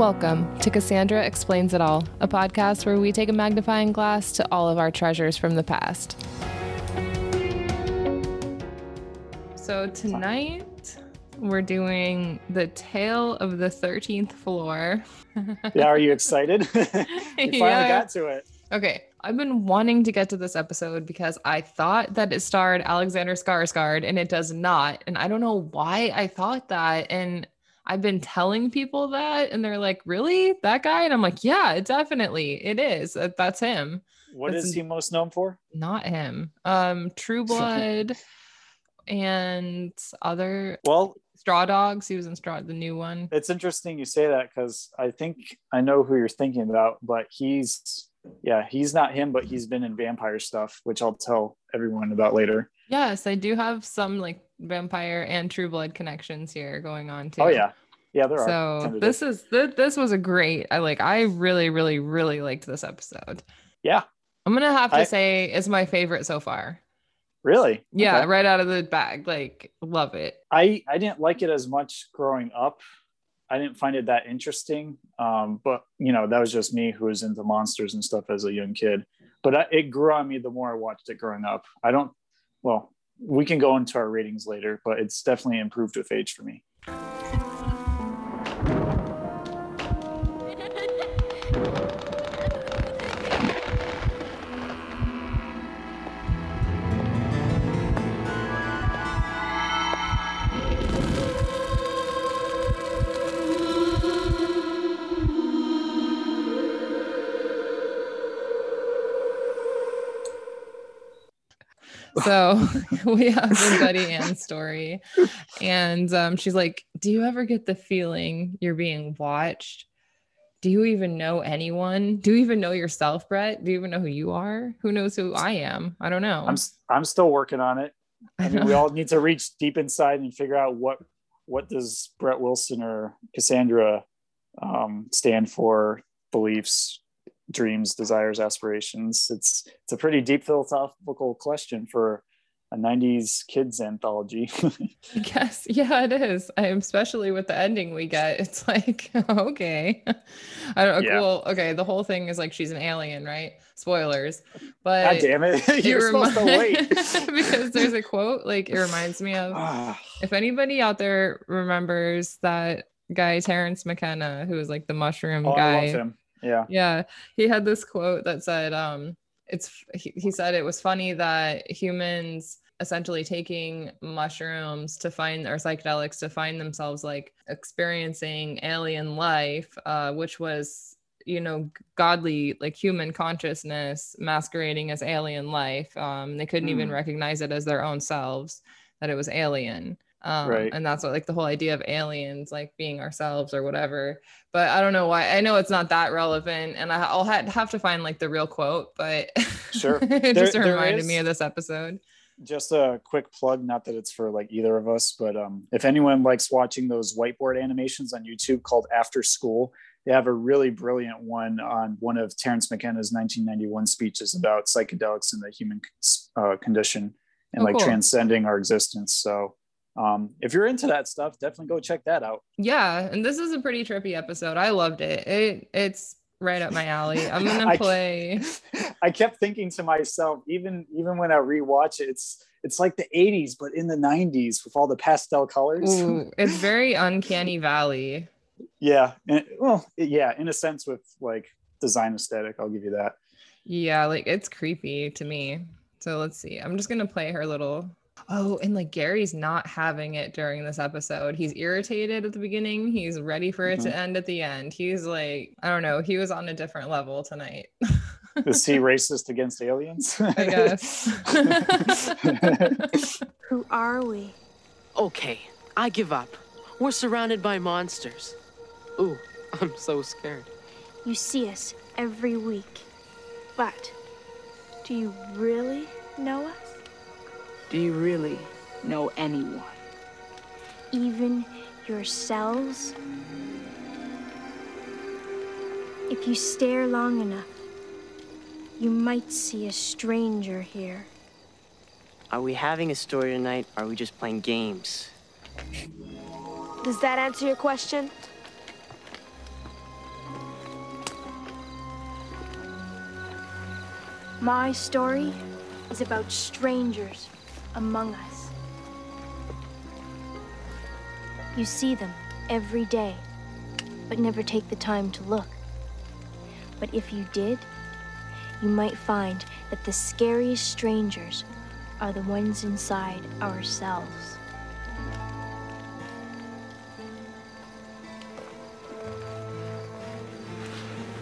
Welcome to Cassandra Explains It All, a podcast where we take a magnifying glass to all of our treasures from the past. So tonight we're doing the tale of the 13th floor. yeah, are you excited? you finally Yeah. got to it. Okay, I've been wanting to get to this episode because I thought that it starred Alexander Skarsgård and it does not. And I don't know why I thought that. And I've been telling people that and they're like, "Really? That guy?" And I'm like, "Yeah, definitely. It is. That's him. What That's is he most known for? Not him. Um True Blood and other Well, Straw Dogs. He was in Straw the new one. it's interesting you say that because I think I know who you're thinking about, but he's yeah, he's not him, but he's been in vampire stuff, which I'll tell everyone about later. Yes, I do have some like vampire and True Blood connections here going on too. Oh yeah, yeah, there are. so this is th- this was a great i like i really really really liked this episode yeah, i'm gonna have to I- say it's my favorite so far really. yeah Okay. right out of the bag like love it I I didn't like it as much growing up. I didn't find it that interesting. Um, but you know, that was just me who was into monsters and stuff as a young kid. But I, it grew on me the more I watched it growing up. I don't. Well, we can go into our ratings later, but it's definitely improved with age for me. so we have the betty ann story and um, she's like do you ever get the feeling you're being watched? Do you even know anyone? Do you even know yourself brett? Do you even know who you are? Who knows who i am? I don't know. I'm I'm still working on it. I mean, we all need to reach deep inside and figure out what what does Brett Wilson or Cassandra um, stand for, beliefs, dreams, desires, aspirations. It's it's a pretty deep philosophical question for a '90s kids anthology. I guess, yeah, it is. I especially with the ending we get. It's like, okay, I don't. Yeah. Well, okay, the whole thing is like she's an alien, right? Spoilers, but God damn it! it You're supposed to wait. because there's a quote like it reminds me of. Ah, If anybody out there remembers that guy Terence McKenna, who was like the mushroom oh, guy, I love him. Yeah. yeah, he had this quote that said, um, it's he, he said it was funny that humans essentially taking mushrooms to find or psychedelics to find themselves like experiencing alien life, uh, which was you know godly like human consciousness masquerading as alien life. Um, they couldn't even Hmm. recognize it as their own selves that it was alien. Um, Right. and that's what like the whole idea of aliens like being ourselves or whatever but I don't know why. I know it's not that relevant, and I, I'll ha- have to find like the real quote, but Sure. it just There- there reminded me of this episode. just a quick plug not that it's for like either of us but um, if anyone likes watching those whiteboard animations on youtube called after school they have a really brilliant one on one of terence mckenna's 1991 speeches about psychedelics and the human uh, condition and Oh, like cool. transcending our existence so um, if you're into that stuff definitely go check that out Yeah, and this is a pretty trippy episode. I loved it. It it's right up my alley. I'm gonna I- play. i kept thinking to myself even even when i rewatch it it's it's like the 80s but in the 90s with all the pastel colors Ooh, it's very uncanny valley. Yeah. And, well, yeah, in a sense with like design aesthetic, I'll give you that. Yeah, like it's creepy to me. So let's see. I'm just gonna play her little. Oh, and like Gary's not having it during this episode. He's irritated at the beginning. He's ready for it to mm-hmm. end at the end. He's like, I don't know. He was on a different level tonight. Is he racist against aliens? I guess. Who are we? Okay, I give up. We're surrounded by monsters. Ooh, I'm so scared. You see us every week. But do you really know us? Do you really know anyone? Even yourselves? If you stare long enough, you might see a stranger here. Are we having a story tonight, or are we just playing games? Does that answer your question? My story is about strangers among us. You see them every day, but never take the time to look. But if you did, you might find that the scariest strangers are the ones inside ourselves.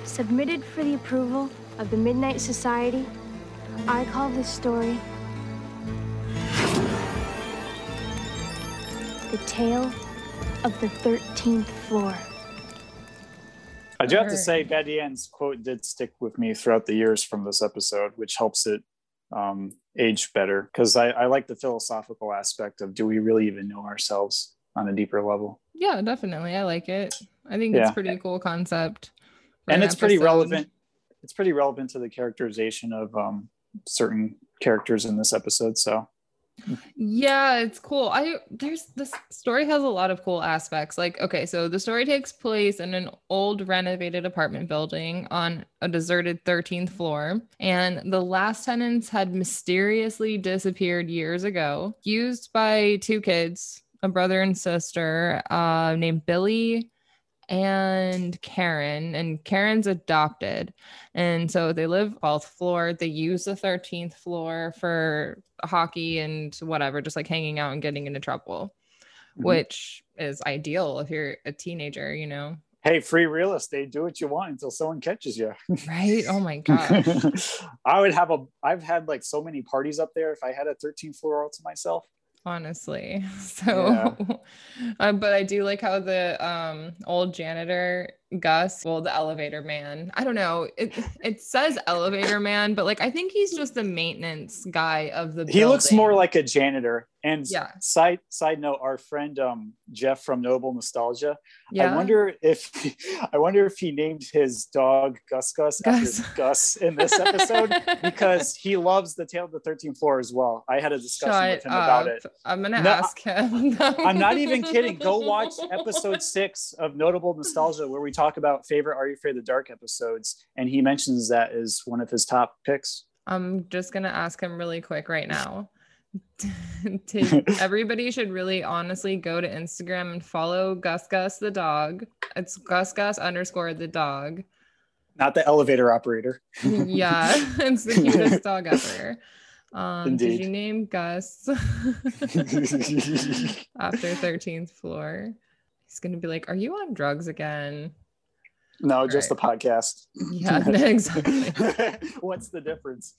Submitted for the approval of the Midnight Society, I call this story The Tale of the 13th Floor. I do have to say, Betty Ann's quote did stick with me throughout the years from this episode, which helps it um, age better. Because I, I like the philosophical aspect of do we really even know ourselves on a deeper level? Yeah, definitely. I like it. I think Yeah. it's a pretty cool concept. and an it's pretty relevant. It's pretty relevant to the characterization of um, certain characters in this episode. So Yeah, it's cool. I there's this story has a lot of cool aspects. Like, okay, so the story takes place in an old renovated apartment building on a deserted 13th floor, and the last tenants had mysteriously disappeared years ago, used by two kids, a brother and sister, uh, named Billy and Karen, and Karen's adopted. And so they live 12th floor. They use the 13th floor for hockey and whatever, just like hanging out and getting into trouble, Mhm. which is ideal if you're a teenager, you know? hey, free real estate, do what you want until someone catches you. Right? Oh my gosh. I would have a. I've had like so many parties up there. If I had a 13th floor all to myself, honestly. So uh, but i do like how the um old janitor gus well the elevator man i don't know it it says elevator man but like i think he's just the maintenance guy of the he looks more like a janitor. And Yeah. side side note, our friend um, Jeff from Noble Nostalgia. yeah I wonder if I wonder if he named his dog Gus Gus, Gus. after Gus in this episode because he loves the Tale of the 13th Floor as well. I had a discussion Shut with him about it. i'm gonna No, ask him I'm not even kidding. Go watch episode six of Notable Nostalgia, where we talk about favorite Are You Afraid of the Dark episodes, and he mentions that as one of his top picks. I'm just gonna ask him really quick right now. Everybody should really honestly go to Instagram and follow Gus Gus the dog. It's Gus Gus underscore the dog. Not the elevator operator. Yeah, it's the cutest dog ever. Um, did Indeed. you name Gus after 13th floor? He's gonna be like, "Are you on drugs again?" No, just the podcast. Yeah, exactly. What's the difference?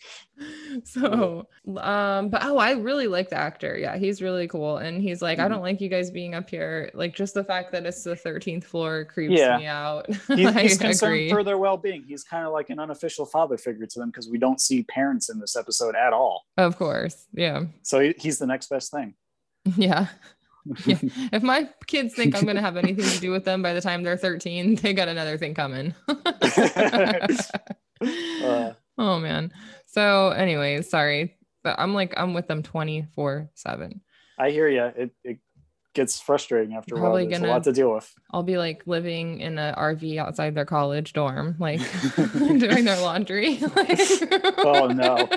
so um but oh i really like the actor yeah he's really cool and he's like i Mm-hmm. don't like you guys being up here like just the fact that it's the 13th floor creeps Yeah. me out He's, he's concerned agree. for their well-being. He's kind of like an unofficial father figure to them because we don't see parents in this episode at all. of course yeah So he, he's the next best thing. yeah yeah. If my kids think i'm going to have anything to do with them by the time they're 13 they got another thing coming. Uh, oh man. So anyways sorry. But i'm like i'm with them 24 7 I hear you. It, it gets frustrating after a while. Probably There's gonna- a lot to deal with. I'll be like living in a RV outside their college dorm, like doing their laundry. Oh, no.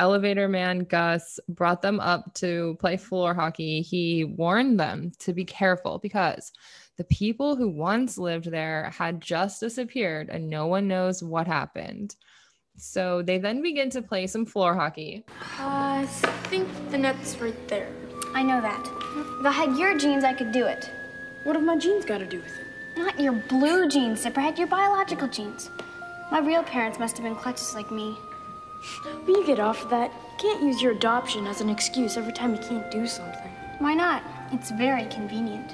Elevator man Gus brought them up to play floor hockey. He warned them to be careful because the people who once lived there had just disappeared and no one knows what happened. So they then begin to play some floor hockey. Uh, I think the net's right there. I know that. If I had your genes, I could do it. What have my genes got to do with it? Not your blue genes, Zipperhead, your biological genes. My real parents must have been clutches like me. Will you get off of that? You can't use your adoption as an excuse every time you can't do something. Why not? It's very convenient.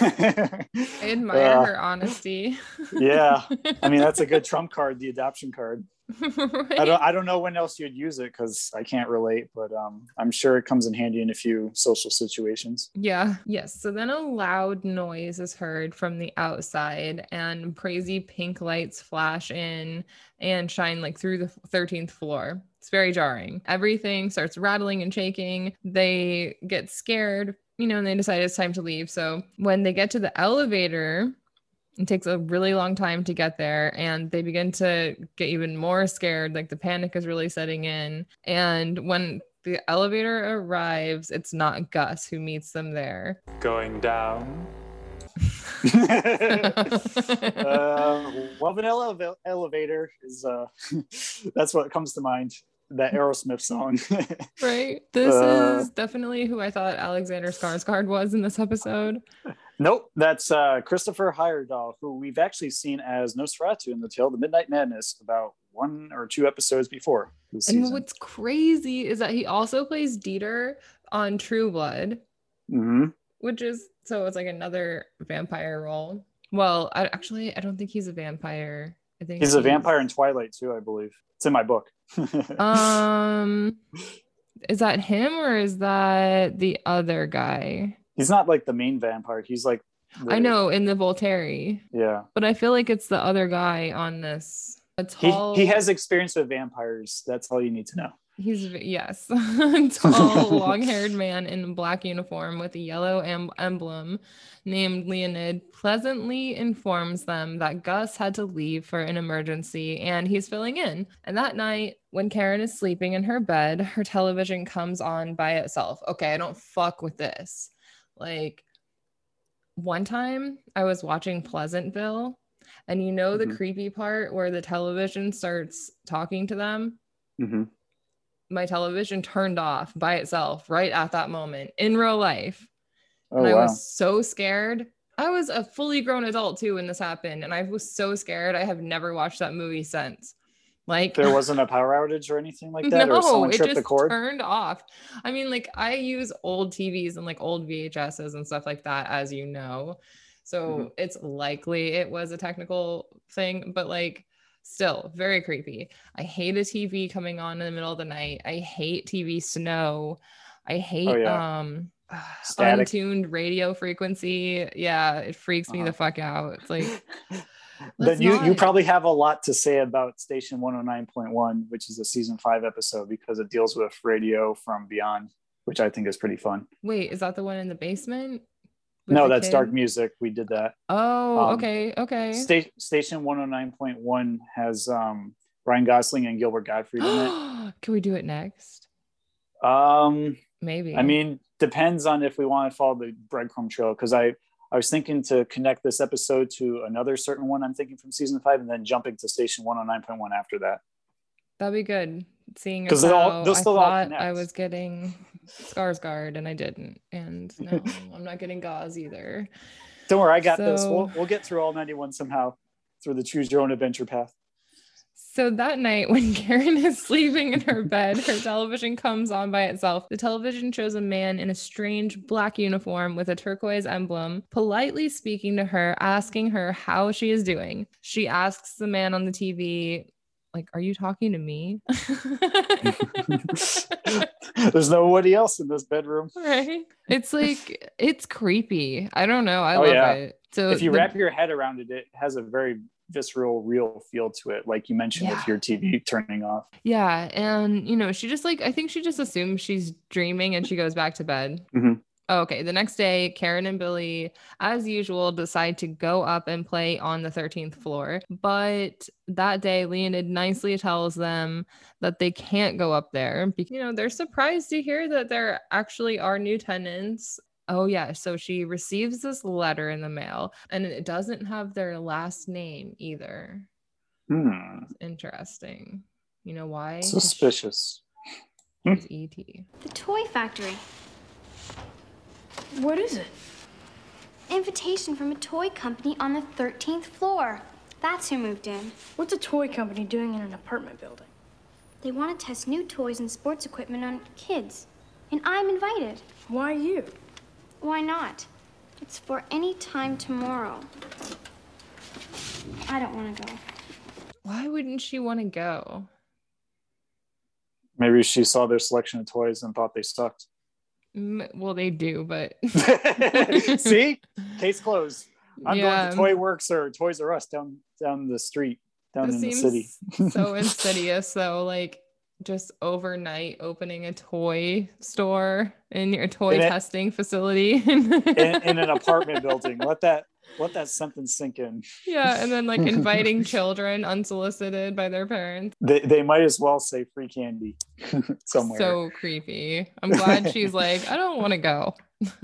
I admire Uh, her honesty. yeah. I mean, that's a good trump card, the adoption card. I don't, I don't know when else you'd use it because I can't relate, but um, I'm sure it comes in handy in a few social situations. Yeah. Yes. So then a loud noise is heard from the outside, and crazy pink lights flash in and shine like through the 13th floor. It's very jarring. Everything starts rattling and shaking. They get scared, you know, and they decide it's time to leave. So when they get to the elevator, It takes a really long time to get there, and they begin to get even more scared. Like the panic is really setting in. And when the elevator arrives, it's not Gus who meets them there. Going down. uh, an ele- elevator is uh, that's what comes to mind. That Aerosmith song. right. This Uh, is definitely who I thought Alexander Skarsgård was in this episode. Nope, that's uh, Christopher Heyerdahl, who we've actually seen as Nosferatu in the Tale of the Midnight Madness about one or two episodes before And season. what's crazy is that he also plays Dieter on True Blood, hmm which is so it's like another vampire role. Well, I actually I don't think he's a vampire. I think He's a vampire in Twilight too, I believe. It's in my book. Um, is that him or is that the other guy? He's not like the main vampire. He's like I know in the Volturi, Yeah. but I feel like it's the other guy on this. A He, tall. he has experience with vampires. That's all you need to know. He's yes, tall, long-haired man in black uniform with a yellow em- emblem, named Leonid, pleasantly informs them that Gus had to leave for an emergency and he's filling in. And that night, when Karen is sleeping in her bed, her television comes on by itself. Okay, I don't fuck with this. Like one time, I was watching Pleasantville, and you know the Mhm. creepy part where the television starts talking to them hmm my television turned off by itself right at that moment in real life. Oh and I wow. was so scared. I was a fully grown adult too when this happened. And I was so scared. I have never watched that movie since. Like There wasn't a power outage or anything like that, or no, someone it tripped just the cord. turned off. I mean, like I use old TVs and like old VHSs and stuff like that, as you know. So Mhm. it's likely it was a technical thing, but like still very creepy. I hate a TV coming on in the middle of the night. I hate TV snow. I hate Oh, yeah. um Static. untuned radio frequency. Yeah, it freaks me Uh-huh. the fuck out. It's like let's you you not. probably have a lot to say about Station 109.1, which is a season five episode because it deals with radio from beyond, which I think is pretty fun. wait, is that the one in the basement? No, that's dark music. We did that. Oh, Um, okay, okay. Sta- Station 109.1 has um, Ryan Gosling and Gilbert Gottfried in it. Can we do it next? Um, Maybe. I mean, depends on if we want to follow the breadcrumb trail. Because I, I was thinking to connect this episode to another certain one I'm thinking from season five, and then jumping to station 109.1 after that. that'd be good. Seeing 'Cause as they'll all- how they'll I thought I was getting Skarsgård and I didn't, and no, I'm not getting Gauze either. Don't worry, I got this. We'll, we'll get through all 91 somehow through the choose your own adventure path. So that night, when Karen is sleeping in her bed, her television comes on by itself. The television shows a man in a strange black uniform with a turquoise emblem, politely speaking to her, asking her how she is doing. She asks the man on the TV, like, are you talking to me? There's nobody else in this bedroom. right? It's like, it's creepy. I don't know. I Oh, love yeah. it. So if you the- wrap your head around it, it has a very visceral, real feel to it, like you mentioned Yeah. with your TV turning off. Yeah, and you know, she just like I think she just assumes she's dreaming and she goes back to bed. Mhm. Okay, the next day, Karen and Billy, as usual, decide to go up and play on the 13th floor. But that day, Leonid nicely tells them that they can't go up there because you know they're surprised to hear that there actually are new tenants. Oh yeah, so she receives this letter in the mail, and it doesn't have their last name either. Hmm. Interesting. You know why? Suspicious. It's E ET. The toy factory. What is it? Invitation from a toy company on the 13th floor. That's who moved in. What's a toy company doing in an apartment building? They want to test new toys and sports equipment on kids. And I'm invited. Why you? Why not? It's for any time tomorrow. I don't want to go. Why wouldn't she want to go? Maybe she saw their selection of toys and thought they sucked. Mm, Well, they do, but See, case closed. I'm Yeah. going to Toy Works or Toys R Us down down the street, down This in the city. so insidious, though. Like just overnight opening a toy store in your toy In it- testing facility. in, in an apartment building. Let that let that sentence sink in. Yeah, and then like inviting children unsolicited by their parents. They, they might as well say free candy somewhere. So creepy. I'm glad she's like, I don't want to go.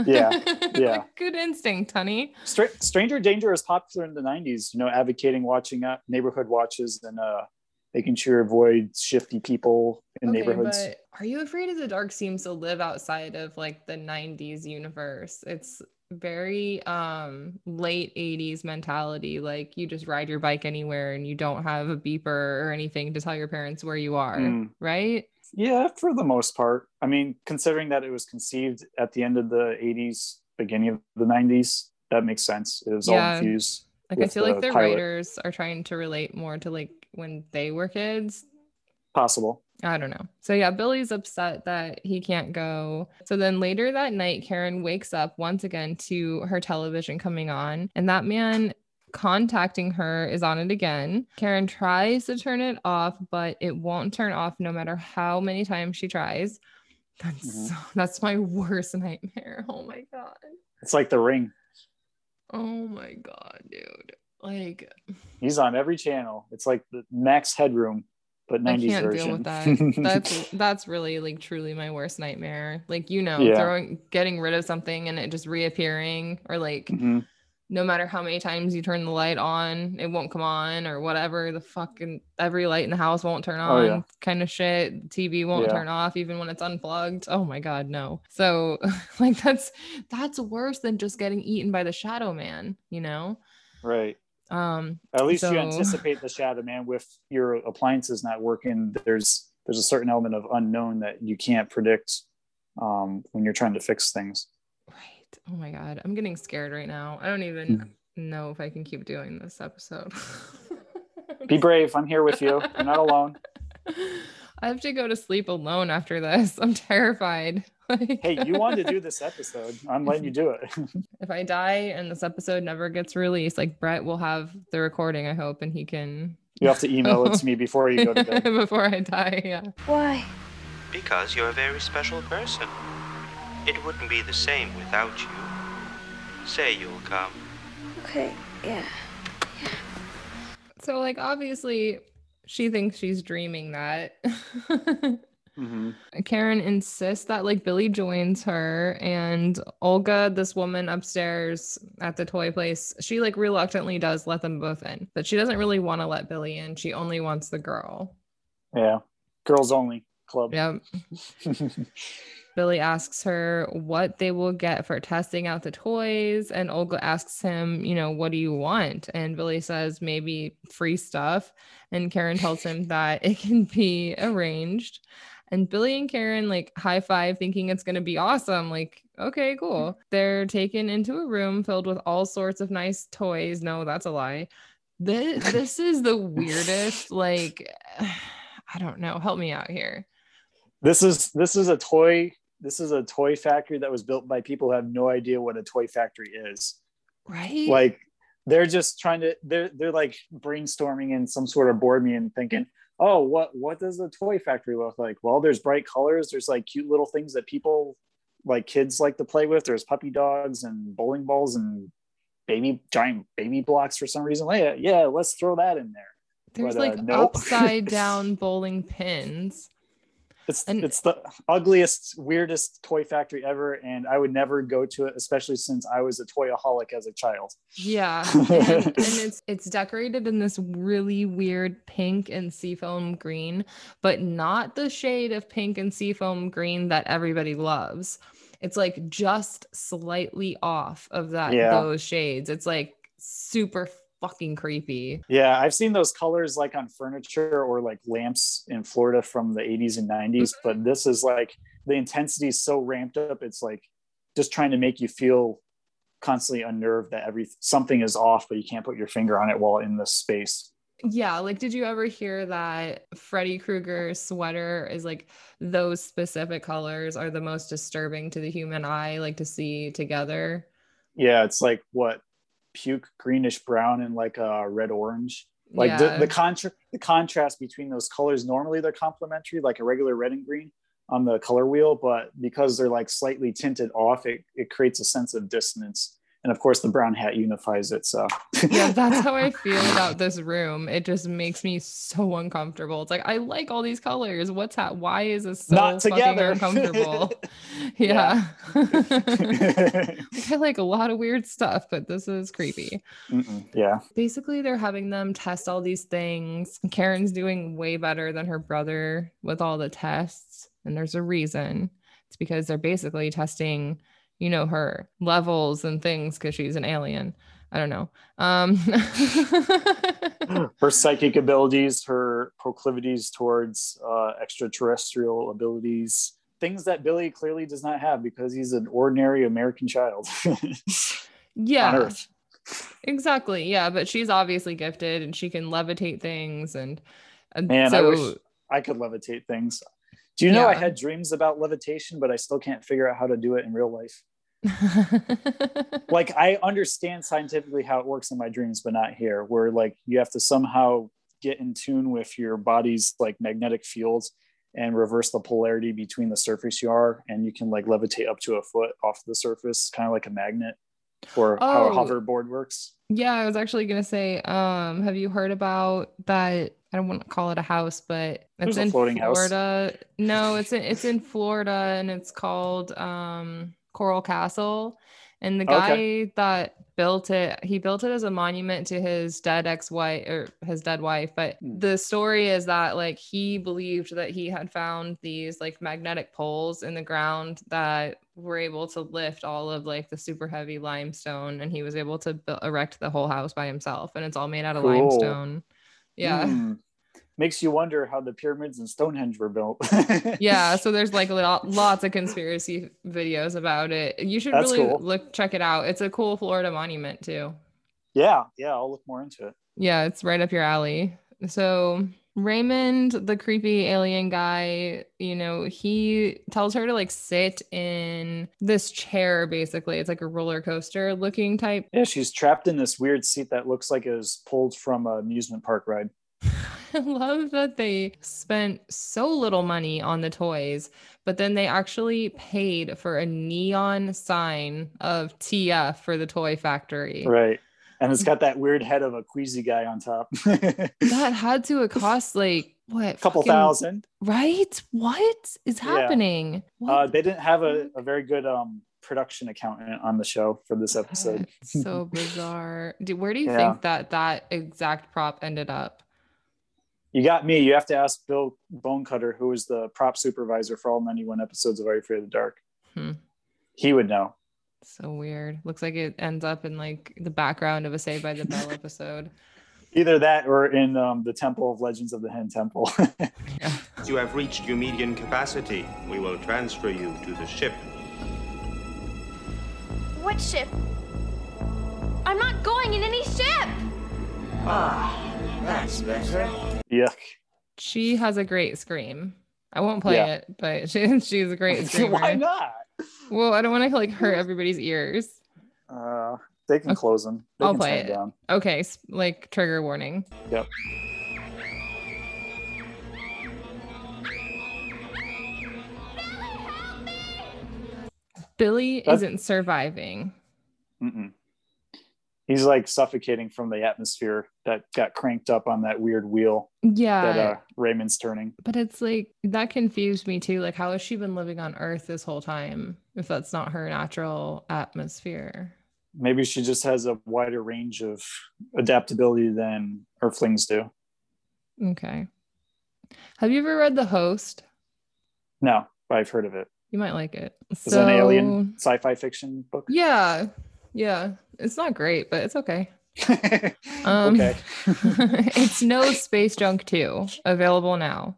Yeah, yeah. Good instinct, honey. Stra- Stranger Danger is popular in the 90s, you know, advocating watching out neighborhood watches and uh, making sure avoid shifty people in Okay, neighborhoods. but Are You Afraid of the Dark seems to live outside of like the 90s universe. It's very um late 80s mentality like you just ride your bike anywhere and you don't have a beeper or anything to tell your parents where you are, Mm. right? Yeah, for the most part. I mean, considering that it was conceived at the end of the 80s, beginning of the 90s, that makes sense. It was all Yeah. infused. Like I feel like the the writers are trying to relate more to like when they were kids Possible. I don't know. So yeah, Billy's upset that he can't go. So then later that night, Karen wakes up once again to her television coming on, and that man contacting her is on it again. Karen tries to turn it off, but it won't turn off no matter how many times she tries. That's Mhm. so, that's my worst nightmare. Oh my god. It's like the ring. Oh my god, dude. Like He's on every channel. It's like the max headroom, but 90s I can't version. deal with that. That's that's really like truly my worst nightmare. Like you know, Yeah. throwing getting rid of something and it just reappearing, or like Mhm. no matter how many times you turn the light on, it won't come on, or whatever. The fucking every light in the house won't turn Oh, on, yeah. kind of shit. TV won't Yeah. turn off even when it's unplugged. Oh my god, no. So like that's that's worse than just getting eaten by the shadow man, you know? Right. Um At least you anticipate the shadow man with your appliances not working. There's there's a certain element of unknown that you can't predict um, when you're trying to fix things. Right. Oh my God. I'm getting scared right now. I don't even know if I can keep doing this episode. Be brave. I'm here with you. You're not alone. I have to go to sleep alone after this. I'm terrified. Like, Hey, you wanted to do this episode. I'm letting you do it. if I die and this episode never gets released, like Brett will have the recording, I hope, and he can You have to email it to me before you go to bed. before I die. Yeah. Why? Because you're a very special person. It wouldn't be the same without you. Say you'll come. Okay, yeah. Yeah. So like obviously she thinks she's dreaming that. Mhm. Karen insists that like Billy joins her and Olga, this woman upstairs at the toy place, she like reluctantly does let them both in, but she doesn't really want to let Billy in. She only wants the girl. Yeah. Girls only club. Yep. Billy asks her what they will get for testing out the toys, and Olga asks him, you know, what do you want? And Billy says maybe free stuff. And Karen tells him that it can be arranged. And Billy and Karen like high five, thinking it's going to be awesome. Like, okay, cool. Mm-hmm. They're taken into a room filled with all sorts of nice toys. No, that's a lie. This, this is the weirdest, like, I don't know. Help me out here. This is this is a toy. This is a toy factory that was built by people who have no idea what a toy factory is. Right? Like they're just trying to they're they're like brainstorming in some sort of board meeting thinking, oh, what what does the toy factory look like? Well, there's bright colors, there's like cute little things that people like kids like to play with. There's puppy dogs and bowling balls and baby giant baby blocks for some reason. Yeah, yeah, let's throw that in there. There's but, uh, like nope. upside down bowling pins. It's And- it's the ugliest, weirdest toy factory ever, and I would never go to it, especially since I was a toyaholic as a child. Yeah. And, and it's it's decorated in this really weird pink and seafoam green, but not the shade of pink and seafoam green that everybody loves. It's like just slightly off of that Yeah. those shades. It's like super fucking creepy. Yeah, I've seen those colors like on furniture or like lamps in Florida from the 80s and 90s, mm-hmm. but this is like the intensity is so ramped up. It's like just trying to make you feel constantly unnerved that every something is off, but you can't put your finger on it while in this space. Yeah, like did you ever hear that Freddy Krueger sweater is like those specific colors are the most disturbing to the human eye, like to see together? Yeah, it's like what puke greenish brown and like a red orange. Like the, Yeah. the contra- the contrast between those colors normally they're complementary, like a regular red and green on the color wheel, but because they're like slightly tinted off, it, it creates a sense of dissonance and of course the brown hat unifies it. So yeah, that's how I feel about this room. It just makes me so uncomfortable. It's like I like all these colors. What's that? Why is this so Not fucking together. uncomfortable? yeah. I like a lot of weird stuff, but this is creepy. Mm-mm. yeah, Basically, they're having them test all these things. Karen's doing way better than her brother with all the tests, and there's a reason. It's because they're basically testing, you know, her levels and things because she's an alien. I don't know. Um, her psychic abilities, her proclivities towards uh, extraterrestrial abilities, things that Billy clearly does not have because he's an ordinary American child on yeah, Earth. exactly. Yeah, but she's obviously gifted and she can levitate things. And, and Man, so, I wish I could levitate things. Do you know I had dreams about levitation, but I still can't figure out how to do it in real life? Like I understand scientifically how it works in my dreams, but not here, where like you have to somehow get in tune with your body's like magnetic fields and reverse the polarity between the surface you are, and you can like levitate up to a foot off the surface, kind of like a magnet, or how a Oh. hoverboard works. Yeah, I was actually gonna say, um, have you heard about that? I don't want to call it a house, but it's in floating house. Florida. No, it's in it's in Florida and it's called um Coral Castle. And the guy Okay. that built it, he built it as a monument to his dead ex-wife or his dead wife. But Hmm. the story is that like he believed that he had found these like magnetic poles in the ground that were able to lift all of like the super heavy limestone and he was able to bu- erect the whole house by himself and it's all made out of Cool. limestone yeah Hmm. Makes you wonder how the pyramids and Stonehenge were built. yeah so there's like lo- lots of conspiracy videos about it you should That's really cool. look check it out it's a cool florida monument too yeah, yeah, I'll look more into it. yeah it's right up your alley so raymond the creepy alien guy you know he tells her to like sit in this chair basically it's like a roller coaster looking type Yeah, she's trapped in this weird seat that looks like it was pulled from an amusement park ride. I love that they spent so little money on the toys, but then they actually paid for a neon sign of TF for the toy factory. Right. And it's got that weird head of a queasy guy on top. That had to have cost like what? A couple fucking- thousand. Right? What is Yeah. happening? What Uh, they didn't have a, a very good um, production accountant on the show for this episode. So bizarre. Where do you Yeah. think that that exact prop ended up? You got me. You have to ask Bill Bonecutter, who was the prop supervisor for all 91 episodes of Are You Afraid of the Dark. Hmm. He would know. So weird. Looks like it ends up in like the background of a Saved by the Bell episode. Either that or in um, the Temple of Legends of the Hidden Temple. Yeah. You have reached your median capacity. We will transfer you to the ship. What ship? I'm not going in any ship! Yuck. She has a great scream. I won't play Yeah. it, but she, she's a great screamer. Why not? Well, I don't want to like hurt everybody's ears. Uh, they can Okay. close them. They I'll play it. down. Okay, like trigger warning. Yep. Billy That's- isn't surviving. Mm-mm. He's like suffocating from the atmosphere that got cranked up on that weird wheel Yeah, that uh, Raymond's turning. but it's like that confused me too. Like, how has she been living on Earth this whole time if that's not her natural atmosphere? Maybe she just has a wider range of adaptability than Earthlings do. Okay. Have you ever read The Host? No, but I've heard of it. You might like it. Is it an alien sci-fi fiction book? Yeah, yeah. It's not great, but it's okay. Um, okay, it's no space junk 2 available now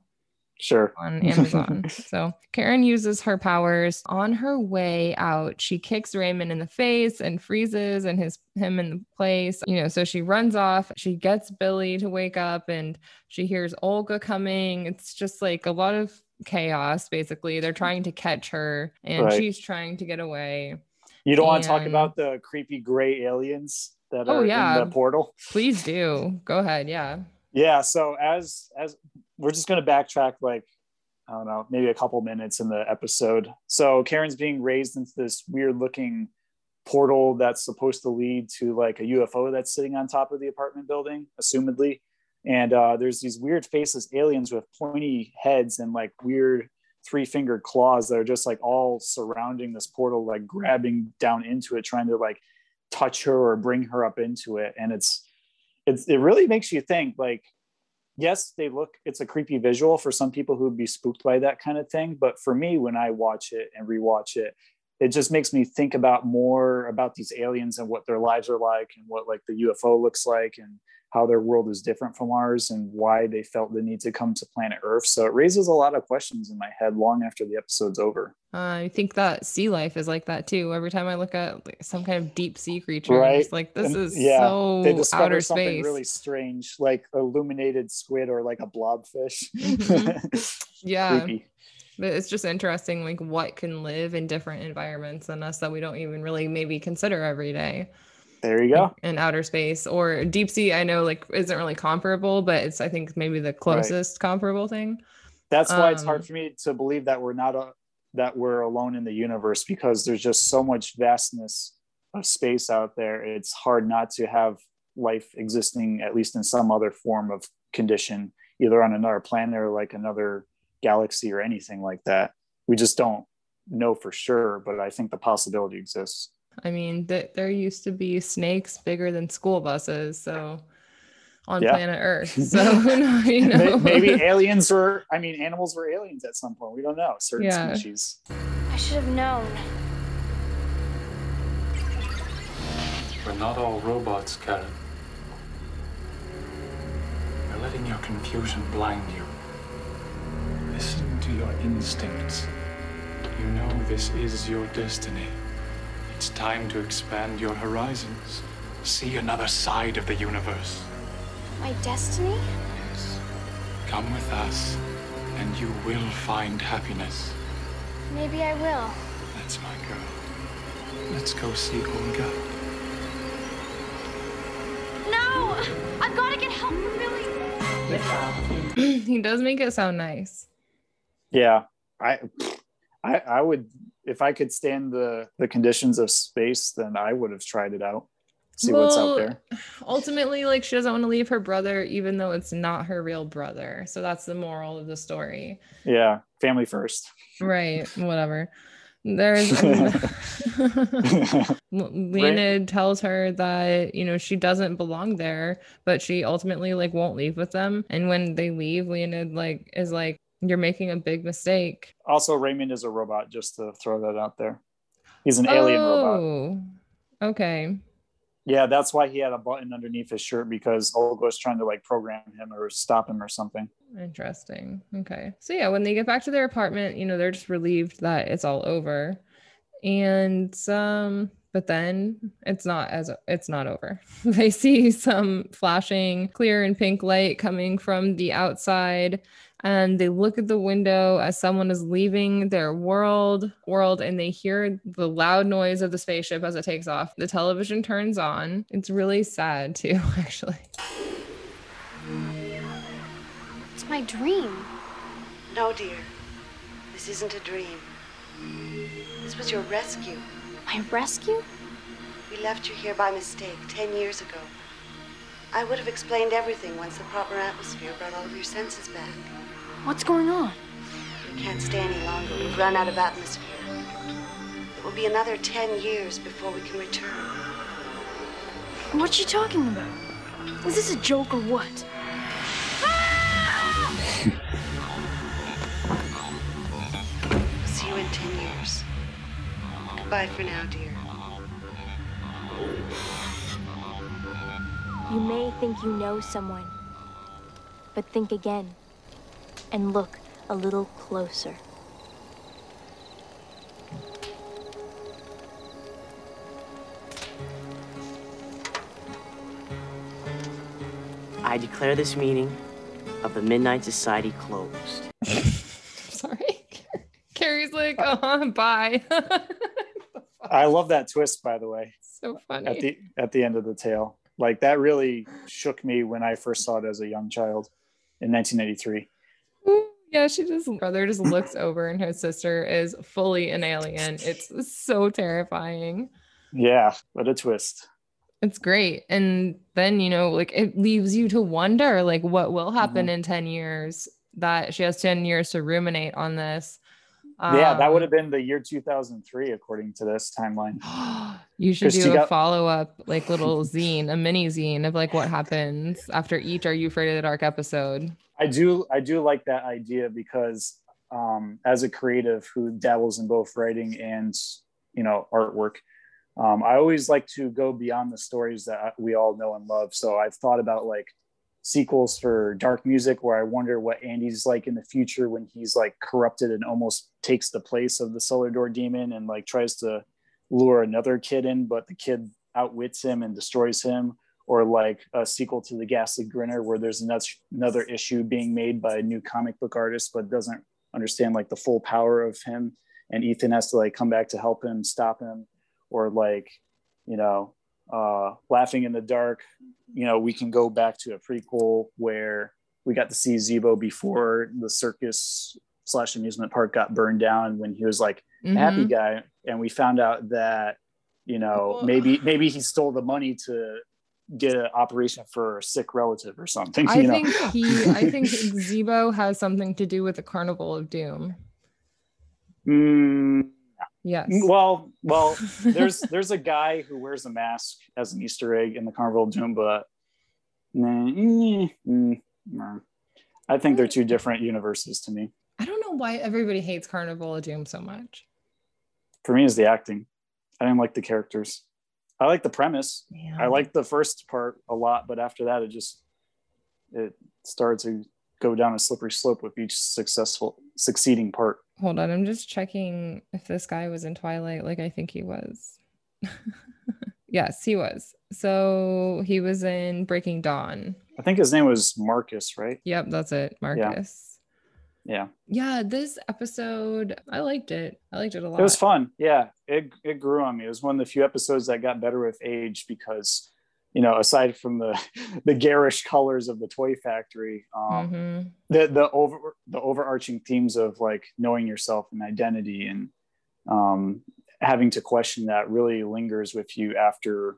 sure. on amazon so karen uses her powers on her way out she kicks raymond in the face and freezes and his him in the place you know so she runs off she gets billy to wake up and she hears olga coming it's just like a lot of chaos basically they're trying to catch her and Right. she's trying to get away You don't want to talk about the creepy gray aliens that Oh, are yeah. in the portal? please do go ahead yeah Yeah. So as as we're just going to backtrack like I don't know, maybe a couple minutes in the episode. So Karen's being raised into this weird looking portal that's supposed to lead to like a UFO that's sitting on top of the apartment building, assumedly. And uh, there's these weird faceless aliens with pointy heads and like weird three fingered claws that are just like all surrounding this portal, like grabbing down into it, trying to like touch her or bring her up into it. And it's, it's, it really makes you think like, yes, they look, it's a creepy visual for some people who would be spooked by that kind of thing. But for me, when I watch it and rewatch it, it just makes me think about more about these aliens and what their lives are like and what like the UFO looks like and how their world is different from ours and why they felt the need to come to planet Earth. So it raises a lot of questions in my head long after the episode's over. Uh, I think that sea life is like that too. Every time I look at like, some kind of deep sea creature, right? like this And, is yeah, so they discover outer something space. really strange, like illuminated squid or like a blobfish. Mhm. yeah, Creepy. but it's just interesting, like what can live in different environments than us that we don't even really maybe consider every day. There you go. in outer space or deep sea i know like isn't really comparable but it's i think maybe the closest comparable thing That's why it's hard Um, for me to believe that we're not a, that we're alone in the universe because there's just so much vastness of space out there. It's hard not to have life existing at least in some other form of condition, either on another planet or like another galaxy or anything like that. We just don't know for sure, but I think the possibility exists. I mean th- there used to be snakes bigger than school buses so on Yeah. planet earth so who knows, you know Maybe aliens were, I mean, animals were aliens at some point. We don't know. Certain Yeah. species. I should have known. We're not all robots, Karen. You're letting your confusion blind you. Listen to your instincts. You know this is your destiny. It's time to expand your horizons. See another side of the universe. My destiny? Yes. Come with us, and you will find happiness. Maybe I will. That's my girl. Let's go see Olga. No! I've got to get help from Billy. he does make it sound nice Yeah, I, I, I would if I could stand the the conditions of space, then I would have tried it out, see what's out there. ultimately like she doesn't want to leave her brother even though it's not her real brother. So that's the moral of the story. Yeah, family first. right whatever. There's Leonid tells her that you know she doesn't belong there but she ultimately like won't leave with them. And when they leave Leonid like is like you're making a big mistake Also, Raymond is a robot. Just to throw that out there, he's an alien robot. oh okay Yeah, that's why he had a button underneath his shirt because Olga was trying to like program him or stop him or something. Interesting. Okay. So yeah, when they get back to their apartment, you know, they're just relieved that it's all over. And um but then it's not as it's not over. they see some flashing clear and pink light coming from the outside and they look at the window as someone is leaving their world world and they hear the loud noise of the spaceship as it takes off. The television turns on. It's really sad too actually. It's my dream. No, dear. This isn't a dream. This was your rescue. My rescue? We left you here by mistake ten years ago. I would have explained everything once the proper atmosphere brought all of your senses back. What's going on? We can't stay any longer. We've run out of atmosphere. It will be another ten years before we can return. What you talking about? Is this a joke or what? See you in ten years. Goodbye for now, dear. You may think you know someone, but think again and look a little closer. I declare this meeting of the Midnight Society closed. Sorry. Carrie's like, uh-huh, bye. I love that twist, by the way, so funny. at the at the end of the tale. Like that really shook me when I first saw it as a young child in 1993. Yeah, she just brother just looks over and her sister is fully an alien. It's so terrifying. Yeah, what a twist. It's great. And then, you know, like it leaves you to wonder like what will happen Mhm. in 10 years that she has 10 years to ruminate on this. Yeah, that would have Um, been the year 2003 according to this timeline. You should do a got- follow up, like little zine, a mini zine of like what happens after each Are You Afraid of the Dark episode. I do I do like that idea because um, as a creative who dabbles in both writing and you know artwork, um, I always like to go beyond the stories that we all know and love. So I've thought about like sequels for dark music where I wonder what Andy's like in the future when he's like corrupted and almost takes the place of the cellar door demon and like tries to lure another kid in, but the kid outwits him and destroys him. Or like a sequel to the ghastly grinner where there's another another issue being made by a new comic book artist but doesn't understand like the full power of him. And ethan has to like come back to help him stop him. Or like you know uh laughing in the dark you know we can go back to a prequel where we got to see zebo before the circus slash amusement park got burned down when he was like a happy guy. And we found out that you know maybe maybe he stole the money to get an operation for a sick relative or something I you know? think he, I think Zebo has something to do with the Carnival of Doom. Mm, Yes. well well there's there's a guy who wears a mask as an easter egg in the carnival of doom but nah, mm, mm, nah. i think they're two different universes to me I don't know why everybody hates Carnival of Doom so much. for me is the acting i didn't like the characters i like the premise Yeah. i like the first part a lot but after that it just it started to go down a slippery slope with each successful succeeding part Hold on, I'm just checking if this guy was in Twilight like I think he was. yes, he was. So he was in Breaking Dawn. i think his name was marcus right Yep, that's it. Marcus. yeah Yeah, this episode, I liked it. I liked it a lot. It was fun. Yeah, it it grew on me. It was one of the few episodes that got better with age because, you know, aside from the the garish colors of the toy factory, um, Mhm. the the over the overarching themes of like knowing yourself and identity and um, having to question that really lingers with you after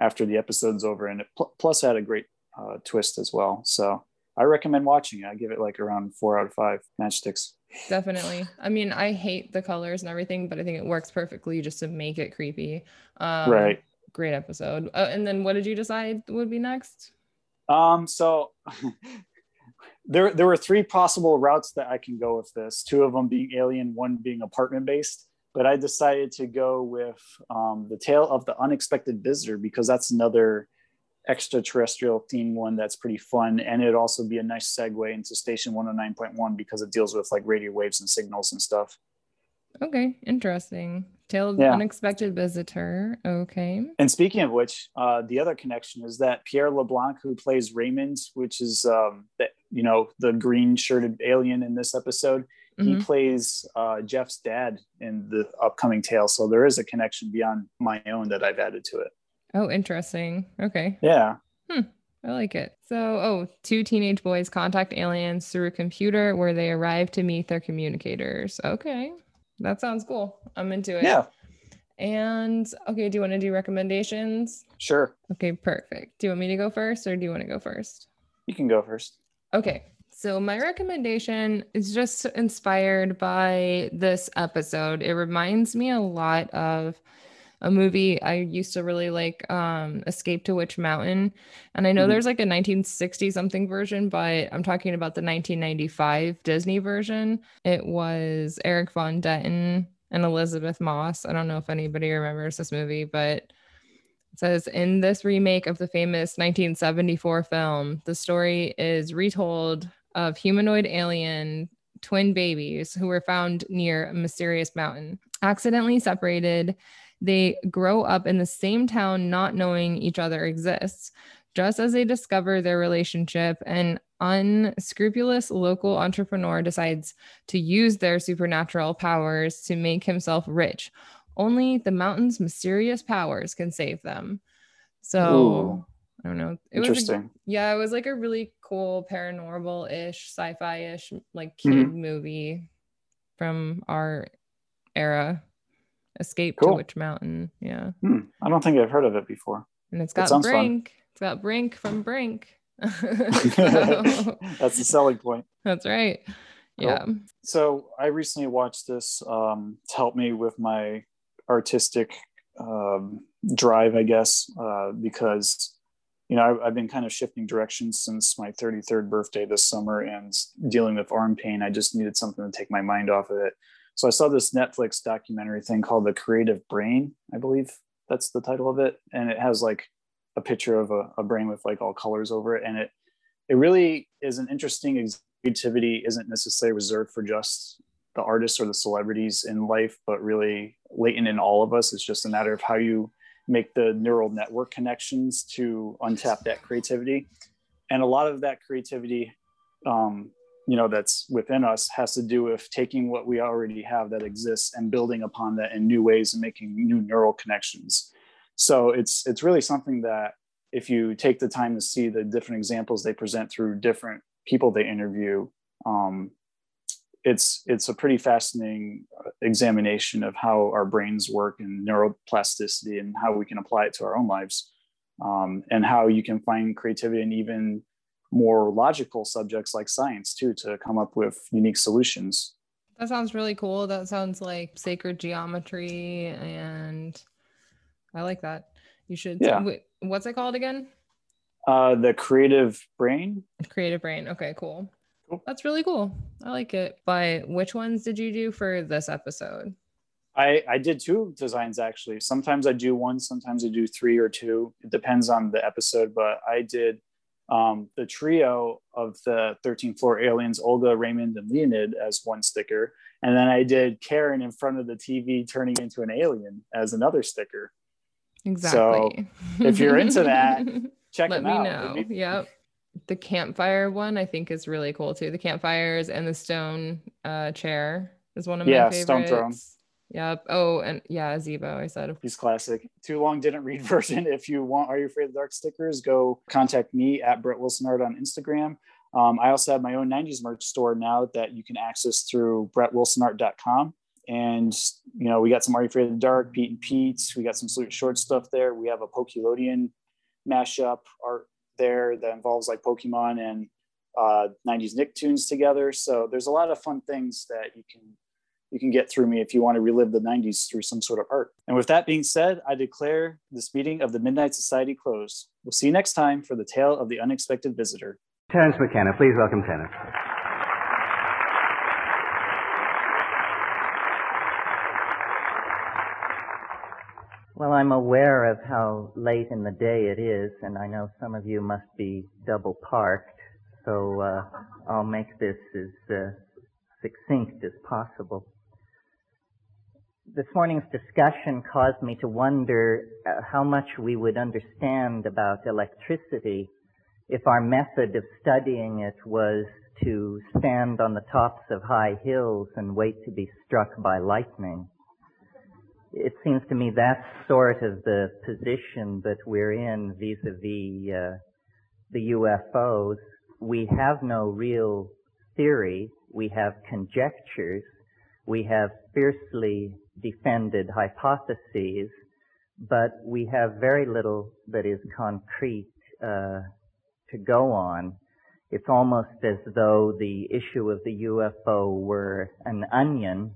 after the episode's over. And it pl- plus had a great uh, twist as well. So I recommend watching it. I give it like around four out of five matchsticks. Definitely. I mean, I hate the colors and everything, but I think it works perfectly just to make it creepy. Um, Right. Great episode. Uh, and then what did you decide would be next? Um, so there there were three possible routes that I can go with this. Two of them being alien, one being apartment based. But I decided to go with um, the tale of the unexpected visitor because that's another extraterrestrial theme one that's pretty fun, and it'd also be a nice segue into Station One Hundred Nine Point One because it deals with like radio waves and signals and stuff. Okay, interesting. Tale of the Yeah. Unexpected Visitor. Okay. And speaking of which, uh, the other connection is that Pierre LeBlanc, who plays Raymond, which is um, the, you know the green shirted alien in this episode, he Mhm. plays uh, Jeff's dad in the upcoming tale. So there is a connection beyond my own that I've added to it. Oh, interesting. Okay. Yeah, Hmm. I like it. So, oh, two teenage boys contact aliens through a computer where they arrive to meet their communicators. Okay. That sounds cool. I'm into it. yeah, And okay, do you want to do recommendations? sure. Okay, perfect. Do you want me to go first or do you want to go first? You can go first. Okay. So my recommendation is just inspired by this episode. It reminds me a lot of a movie I used to really like, um, Escape to Witch Mountain. And I know Mhm. there's like a 1960 something version, but I'm talking about the 1995 Disney version. It was Erik von Detten and Elisabeth Moss. I don't know if anybody remembers this movie, but it says in this remake of the famous 1974 film, the story is retold of humanoid alien twin babies who were found near a mysterious mountain. Accidentally separated, they grow up in the same town, not knowing each other exists. Just as they discover their relationship, an unscrupulous local entrepreneur decides to use their supernatural powers to make himself rich. Only the mountain's mysterious powers can save them. So Ooh. I don't know. It was a- Interesting. yeah, it was like a really cool paranormal ish, sci fi ish, like kid mm-hmm. movie from our era. Escape Cool. to Witch Mountain. Yeah. Hmm, I don't think I've heard of it before. And it's got sounds fun. Brink. It's got Brink from Brink. That's the selling point. that's right. Yeah. So I recently watched this um, to help me with my artistic um, drive, I guess, uh, because you know I've, I've been kind of shifting directions since my 33rd birthday this summer and dealing with arm pain. I just needed something to take my mind off of it. So I saw this Netflix documentary thing called The Creative Brain, I believe that's the title of it, and it has like a picture of a, a brain with like all colors over it, and it it really is an interesting creativity isn't necessarily reserved for just the artists or the celebrities in life, but really latent in all of us. It's just a matter of how you make the neural network connections to untap that creativity. And a lot of that creativity, um, you know, that's within us has to do with taking what we already have that exists and building upon that in new ways and making new neural connections. So it's it's really something that if you take the time to see the different examples they present through different people they interview, um, it's it's a pretty fascinating examination of how our brains work and neuroplasticity and how we can apply it to our own lives, um, and how you can find creativity and even more logical subjects like science too to come up with unique solutions. That sounds really cool. That sounds like sacred geometry and I like that. You should Yeah. wait, what's it called again? Uh, the creative brain. Creative Brain. Okay, cool. Cool. That's really cool. I like it. But which ones did you do for this episode? I, I did two designs actually. Sometimes I do one, sometimes I do three or two. It depends on the episode, but I did um, the trio of the 13th floor aliens, Olga, Raymond, and Leonid as one sticker. And then I did Karen in front of the TV turning into an alien as another sticker. Exactly. So if you're into that, Check let them me out. know. It'd be- Yep. The campfire one I think is really cool too. The campfires and the stone uh, chair is one of my favorites. Yeah, stone throne. Yep. Oh, and yeah, Zebo. I said. He's classic. Too long didn't read version. If you want Are You Afraid of the Dark stickers, go contact me at Brett Wilson Art on Instagram. Um, I also have my own 90s merch store now that you can access through brettwilsonart.com. And, you know, we got some Are You Afraid of the Dark, Pete and Pete's. We got some Salute Short stuff there. We have a Pokelodian mashup art there that involves like Pokemon and uh, 90s Nicktoons together. So there's a lot of fun things that you can you can get through me if you want to relive the 90s through some sort of art. And with that being said, I declare this meeting of the Midnight Society closed. We'll see you next time for the tale of the unexpected visitor. Terence McKenna, please welcome Terence. Well, I'm aware of how late in the day it is, and I know some of you must be double parked, so uh, I'll make this as uh, succinct as possible. This morning's discussion caused me to wonder uh, how much we would understand about electricity if our method of studying it was to stand on the tops of high hills and wait to be struck by lightning. It seems to me that's sort of the position that we're in vis-a-vis uh, the UFOs. We have no real theory. We have conjectures. We have fiercely defended hypotheses, but we have very little that is concrete uh, to go on. It's almost as though the issue of the UFO were an onion,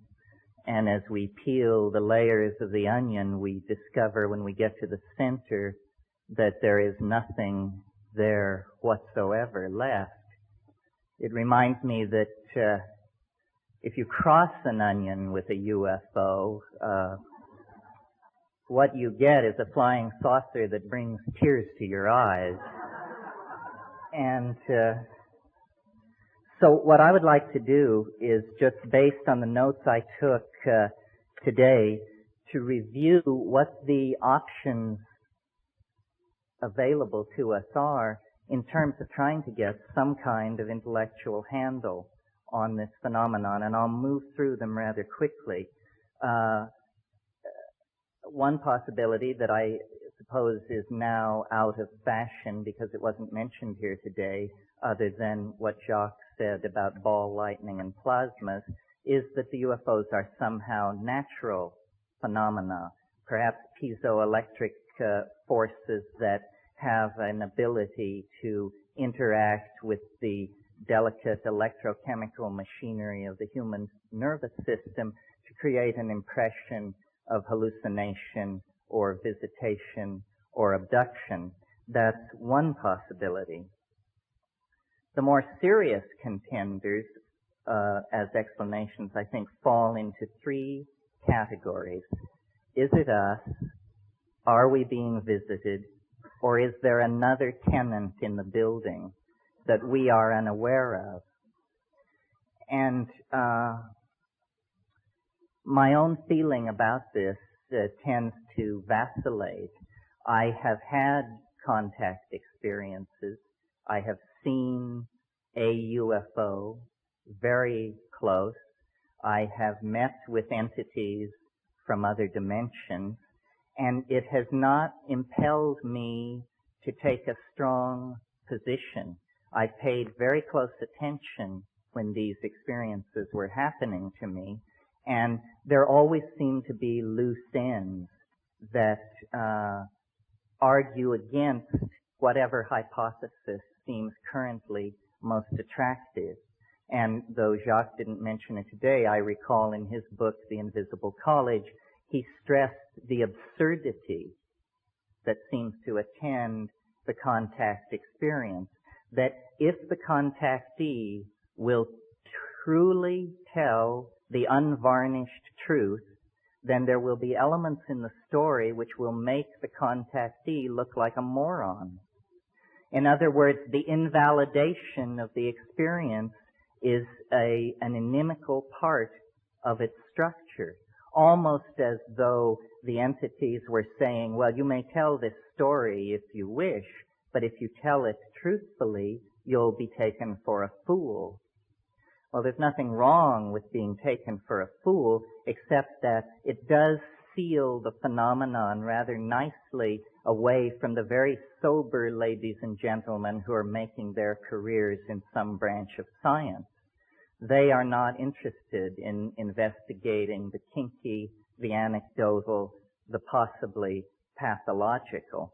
and as we peel the layers of the onion, we discover when we get to the center that there is nothing there whatsoever left. It reminds me that uh, if you cross an onion with a UFO, uh, what you get is a flying saucer that brings tears to your eyes. And uh, so what I would like to do is just based on the notes I took uh, today to review what the options available to us are in terms of trying to get some kind of intellectual handle on this phenomenon, and I'll move through them rather quickly. Uh, one possibility that I suppose is now out of fashion because it wasn't mentioned here today, other than what Jacques said about ball lightning and plasmas, is that the UFOs are somehow natural phenomena, perhaps piezoelectric uh, forces that have an ability to interact with the delicate electrochemical machinery of the human nervous system to create an impression of hallucination or visitation or abduction. That's one possibility. The more serious contenders uh, as explanations, I think, fall into three categories. Is it us? Are we being visited? Or is there another tenant in the building that we are unaware of? And uh, my own feeling about this uh, tends to vacillate. I have had contact experiences. I have seen a UFO very close. I have met with entities from other dimensions, and it has not impelled me to take a strong position. I paid very close attention when these experiences were happening to me, and there always seem to be loose ends that uh, argue against whatever hypothesis seems currently most attractive. And though Jacques didn't mention it today, I recall in his book, The Invisible College, he stressed the absurdity that seems to attend the contact experience. That if the contactee will truly tell the unvarnished truth, then there will be elements in the story which will make the contactee look like a moron. In other words, the invalidation of the experience is a, an inimical part of its structure, almost as though the entities were saying, well, you may tell this story if you wish, but if you tell it truthfully, you'll be taken for a fool. Well, there's nothing wrong with being taken for a fool, except that it does seal the phenomenon rather nicely away from the very sober ladies and gentlemen who are making their careers in some branch of science. They are not interested in investigating the kinky, the anecdotal, the possibly pathological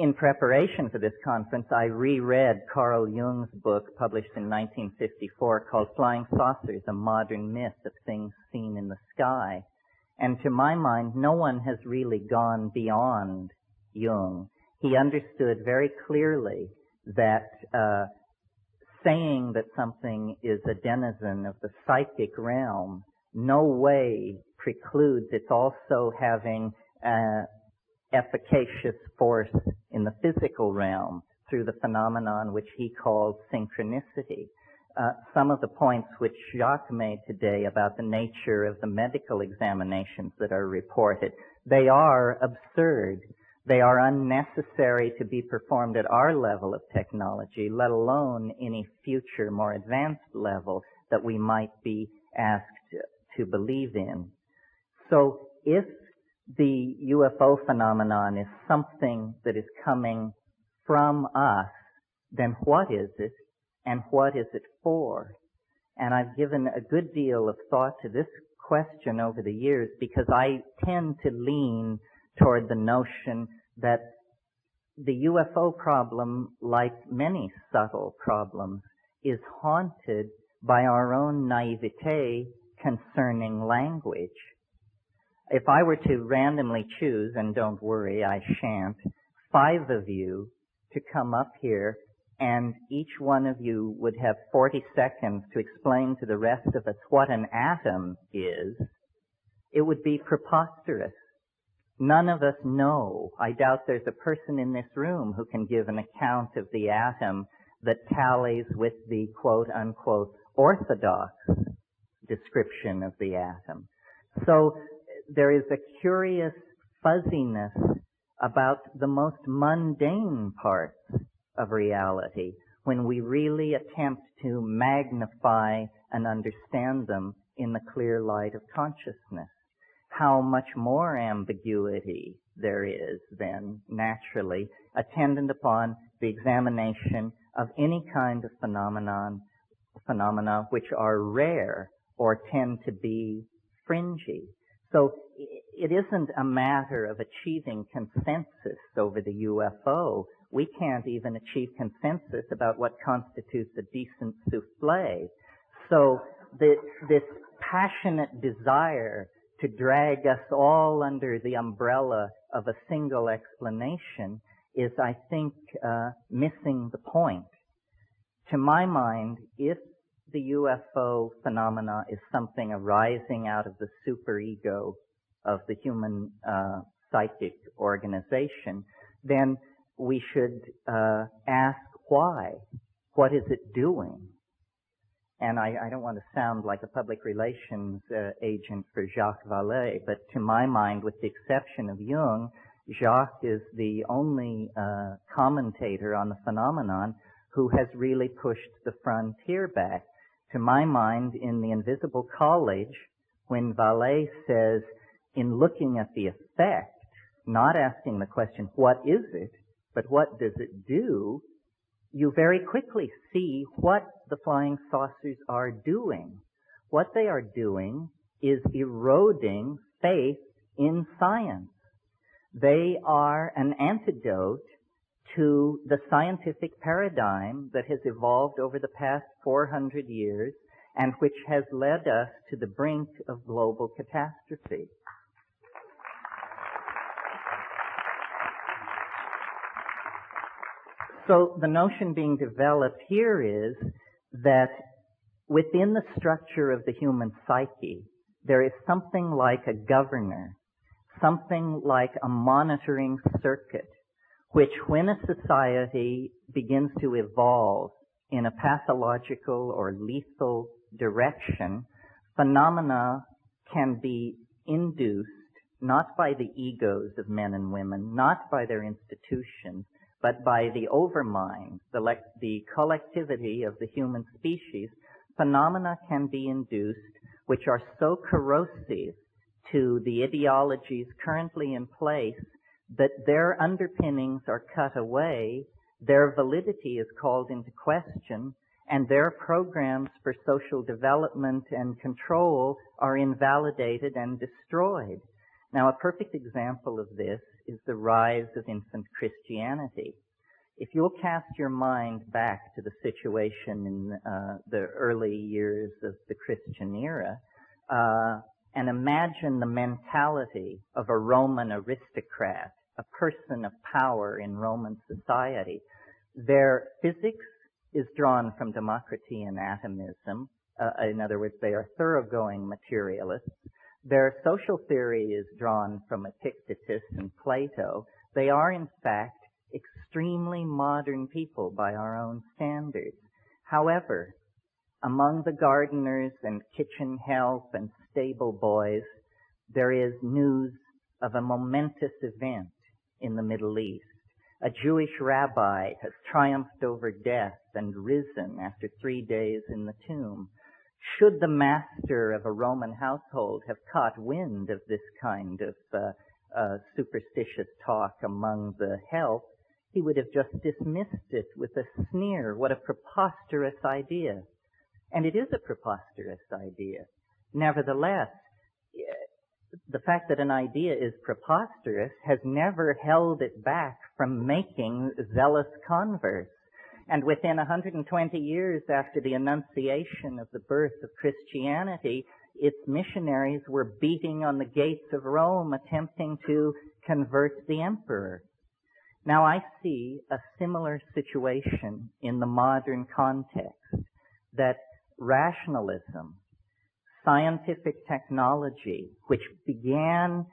in preparation for this conference, I reread Carl Jung's book published in 1954 called Flying Saucers, a Modern Myth of Things Seen in the Sky. And to my mind, no one has really gone beyond Jung. He understood very clearly that uh, saying that something is a denizen of the psychic realm no way precludes its also having uh, efficacious force in the physical realm through the phenomenon which he called synchronicity. Uh, some of the points which Jacques made today about the nature of the medical examinations that are reported, they are absurd. They are unnecessary to be performed at our level of technology, let alone any future more advanced level that we might be asked to believe in. So if the UFO phenomenon is something that is coming from us, then what is it? And what is it for? And I've given a good deal of thought to this question over the years because I tend to lean toward the notion that the UFO problem, like many subtle problems, is haunted by our own naivete concerning language if I were to randomly choose, and don't worry, I shan't, five of you to come up here and each one of you would have 40 seconds to explain to the rest of us what an atom is, it would be preposterous. None of us know. I doubt there's a person in this room who can give an account of the atom that tallies with the quote unquote orthodox description of the atom. So there is a curious fuzziness about the most mundane parts of reality when we really attempt to magnify and understand them in the clear light of consciousness. How much more ambiguity there is then, naturally, attendant upon the examination of any kind of phenomenon, phenomena which are rare or tend to be fringy. So it isn't a matter of achieving consensus over the UFO. We can't even achieve consensus about what constitutes a decent souffle. So the, this passionate desire to drag us all under the umbrella of a single explanation is, I think, uh, missing the point. To my mind, if the UFO phenomena is something arising out of the superego of the human uh, psychic organization, then we should uh, ask why. What is it doing? And I, I, don't want to sound like a public relations uh, agent for Jacques Vallée, but to my mind, with the exception of Jung, Jacques is the only uh, commentator on the phenomenon who has really pushed the frontier back. To my mind, in The Invisible College, when Vallée says, in looking at the effect, not asking the question, what is it, but what does it do, you very quickly see what the flying saucers are doing. What they are doing is eroding faith in science. They are an antidote to the scientific paradigm that has evolved over the past 400 years and which has led us to the brink of global catastrophe. So the notion being developed here is that within the structure of the human psyche, there is something like a governor, something like a monitoring circuit, which when a society begins to evolve in a pathological or lethal direction, phenomena can be induced not by the egos of men and women, not by their institutions, but by the overmind, the, le- the collectivity of the human species, phenomena can be induced which are so corrosive to the ideologies currently in place that their underpinnings are cut away, their validity is called into question, and their programs for social development and control are invalidated and destroyed. Now, a perfect example of this is the rise of infant Christianity. If you'll cast your mind back to the situation in uh, the early years of the Christian era, uh, and imagine the mentality of a Roman aristocrat, a person of power in Roman society. Their physics is drawn from Democritean and atomism. Uh, in other words, they are thoroughgoing materialists. Their social theory is drawn from Epictetus and Plato. They are, in fact, extremely modern people by our own standards. However, among the gardeners and kitchen help and stable boys, there is news of a momentous event in the Middle East. A Jewish rabbi has triumphed over death and risen after three days in the tomb. Should the master of a Roman household have caught wind of this kind of uh, uh, superstitious talk among the help, he would have just dismissed it with a sneer. What a preposterous idea. And it is a preposterous idea. Nevertheless, the fact that an idea is preposterous has never held it back from making zealous converts. And within 120 years after the Annunciation of the birth of Christianity, its missionaries were beating on the gates of Rome attempting to convert the emperor. Now I see a similar situation in the modern context that rationalism, scientific technology, which began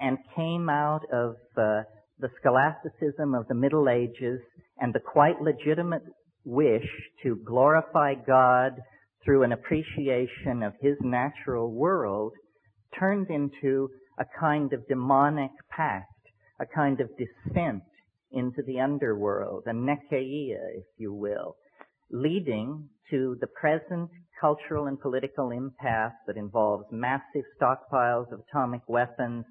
and came out of uh, the scholasticism of the Middle Ages and the quite legitimate wish to glorify God through an appreciation of His natural world turned into a kind of demonic pact, a kind of descent into the underworld, a nekyia, if you will, leading to the present cultural and political impasse that involves massive stockpiles of atomic weapons,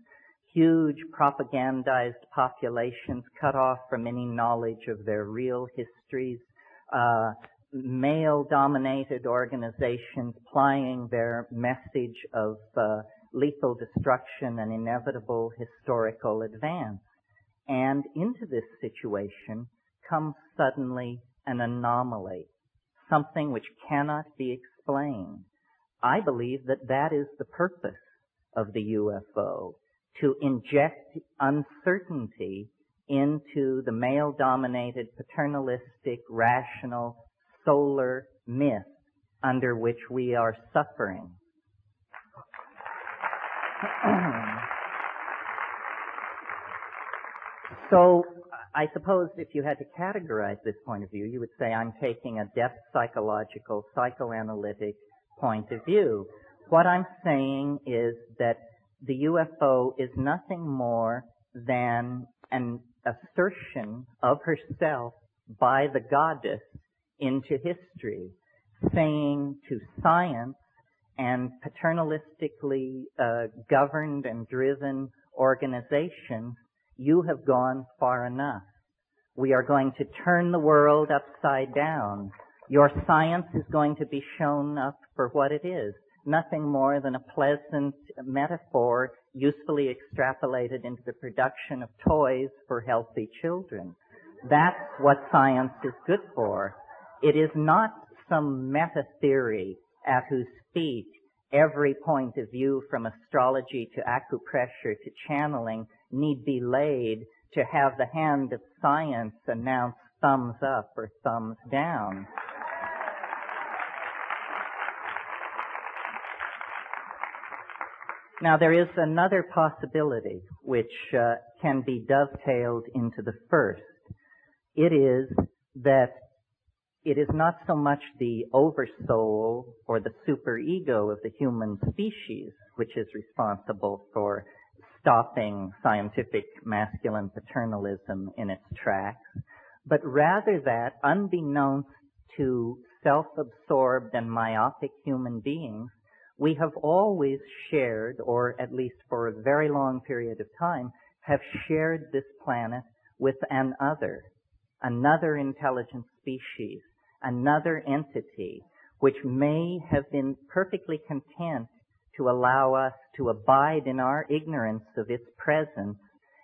huge propagandized populations cut off from any knowledge of their real histories, uh, male dominated organizations plying their message of uh, lethal destruction and inevitable historical advance. And into this situation comes suddenly an anomaly, something which cannot be explained. I believe that that is the purpose of the UFO, to inject uncertainty into the male dominated, paternalistic, rational, solar myth under which we are suffering. so, I suppose if you had to categorize this point of view, you would say I'm taking a depth psychological, psychoanalytic point of view. What I'm saying is that the UFO is nothing more than an assertion of herself by the goddess into history, saying to science and paternalistically uh, governed and driven organizations, you have gone far enough. We are going to turn the world upside down. Your science is going to be shown up for what it is. Nothing more than a pleasant metaphor usefully extrapolated into the production of toys for healthy children. That's what science is good for. It is not some meta theory at whose feet every point of view from astrology to acupressure to channeling need be laid to have the hand of science announce thumbs up or thumbs down. Now there is another possibility which uh, can be dovetailed into the first. It is that it is not so much the oversoul or the superego of the human species which is responsible for stopping scientific masculine paternalism in its tracks, but rather that, unbeknownst to self-absorbed and myopic human beings, we have always shared, or at least for a very long period of time, have shared this planet with an other, another intelligent species, another entity, which may have been perfectly content to allow us to abide in our ignorance of its presence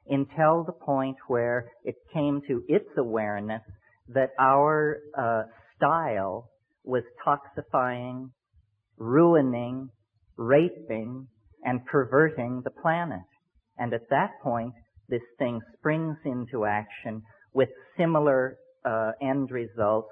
until the point where it came to its awareness that our uh, style was toxifying, ruining, raping, and perverting the planet. And at that point, this thing springs into action with similar uh, end results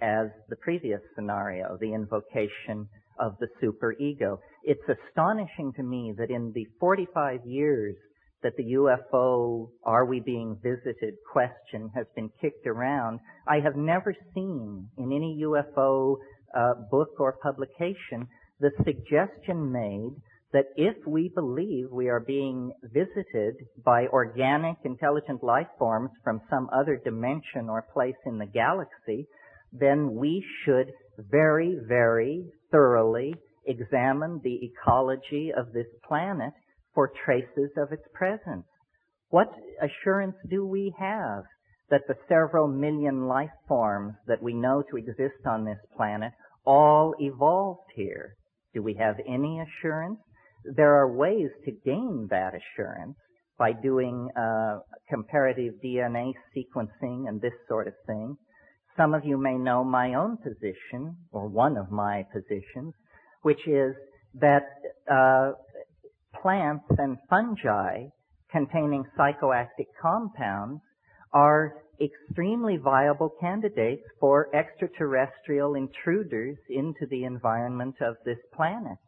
as the previous scenario, the invocation of the superego. It's astonishing to me that in the 45 years that the UFO, are we being visited question has been kicked around, I have never seen in any UFO uh, book or publication the suggestion made that if we believe we are being visited by organic intelligent life forms from some other dimension or place in the galaxy, then we should very, very thoroughly examine the ecology of this planet for traces of its presence. What assurance do we have that the several million life forms that we know to exist on this planet all evolved here? Do we have any assurance? There are ways to gain that assurance by doing uh, comparative DNA sequencing and this sort of thing. Some of you may know my own position, or one of my positions, which is that uh, plants and fungi containing psychoactive compounds are extremely viable candidates for extraterrestrial intruders into the environment of this planet.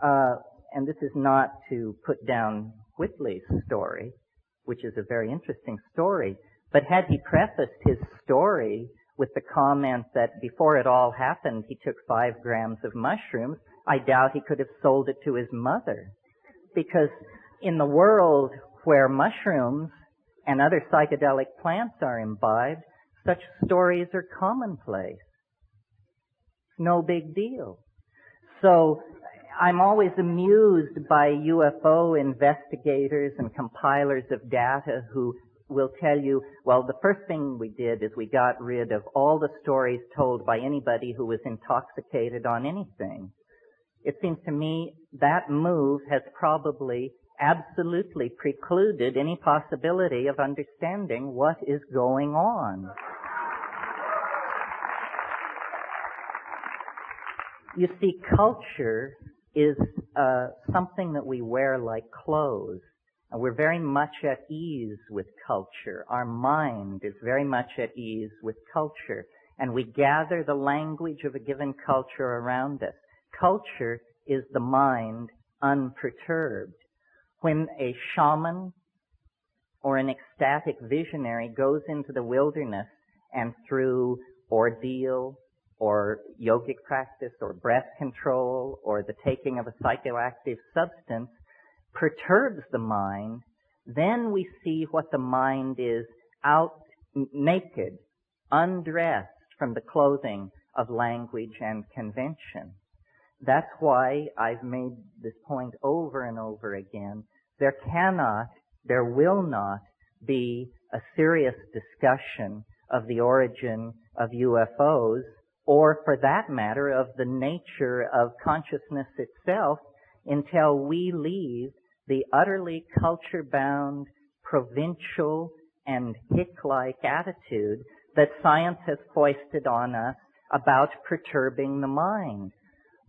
Uh, and this is not to put down Whitley's story, which is a very interesting story, but had he prefaced his story with the comment that before it all happened, he took five grams of mushrooms, I doubt he could have sold it to his mother. Because in the world where mushrooms and other psychedelic plants are imbibed, such stories are commonplace. No big deal. So I'm always amused by UFO investigators and compilers of data who will tell you, well, the first thing we did is we got rid of all the stories told by anybody who was intoxicated on anything. It seems to me that move has probably absolutely precluded any possibility of understanding what is going on. You see, culture is uh, something that we wear like clothes. We're very much at ease with culture. Our mind is very much at ease with culture. And we gather the language of a given culture around us. Culture is the mind unperturbed. When a shaman or an ecstatic visionary goes into the wilderness and through ordeal or yogic practice or breath control or the taking of a psychoactive substance perturbs the mind, then we see what the mind is out naked, undressed from the clothing of language and convention. That's why I've made this point over and over again. There cannot, there will not be a serious discussion of the origin of UFOs or for that matter of the nature of consciousness itself until we leave the utterly culture bound, provincial, and hick-like attitude that science has foisted on us about perturbing the mind.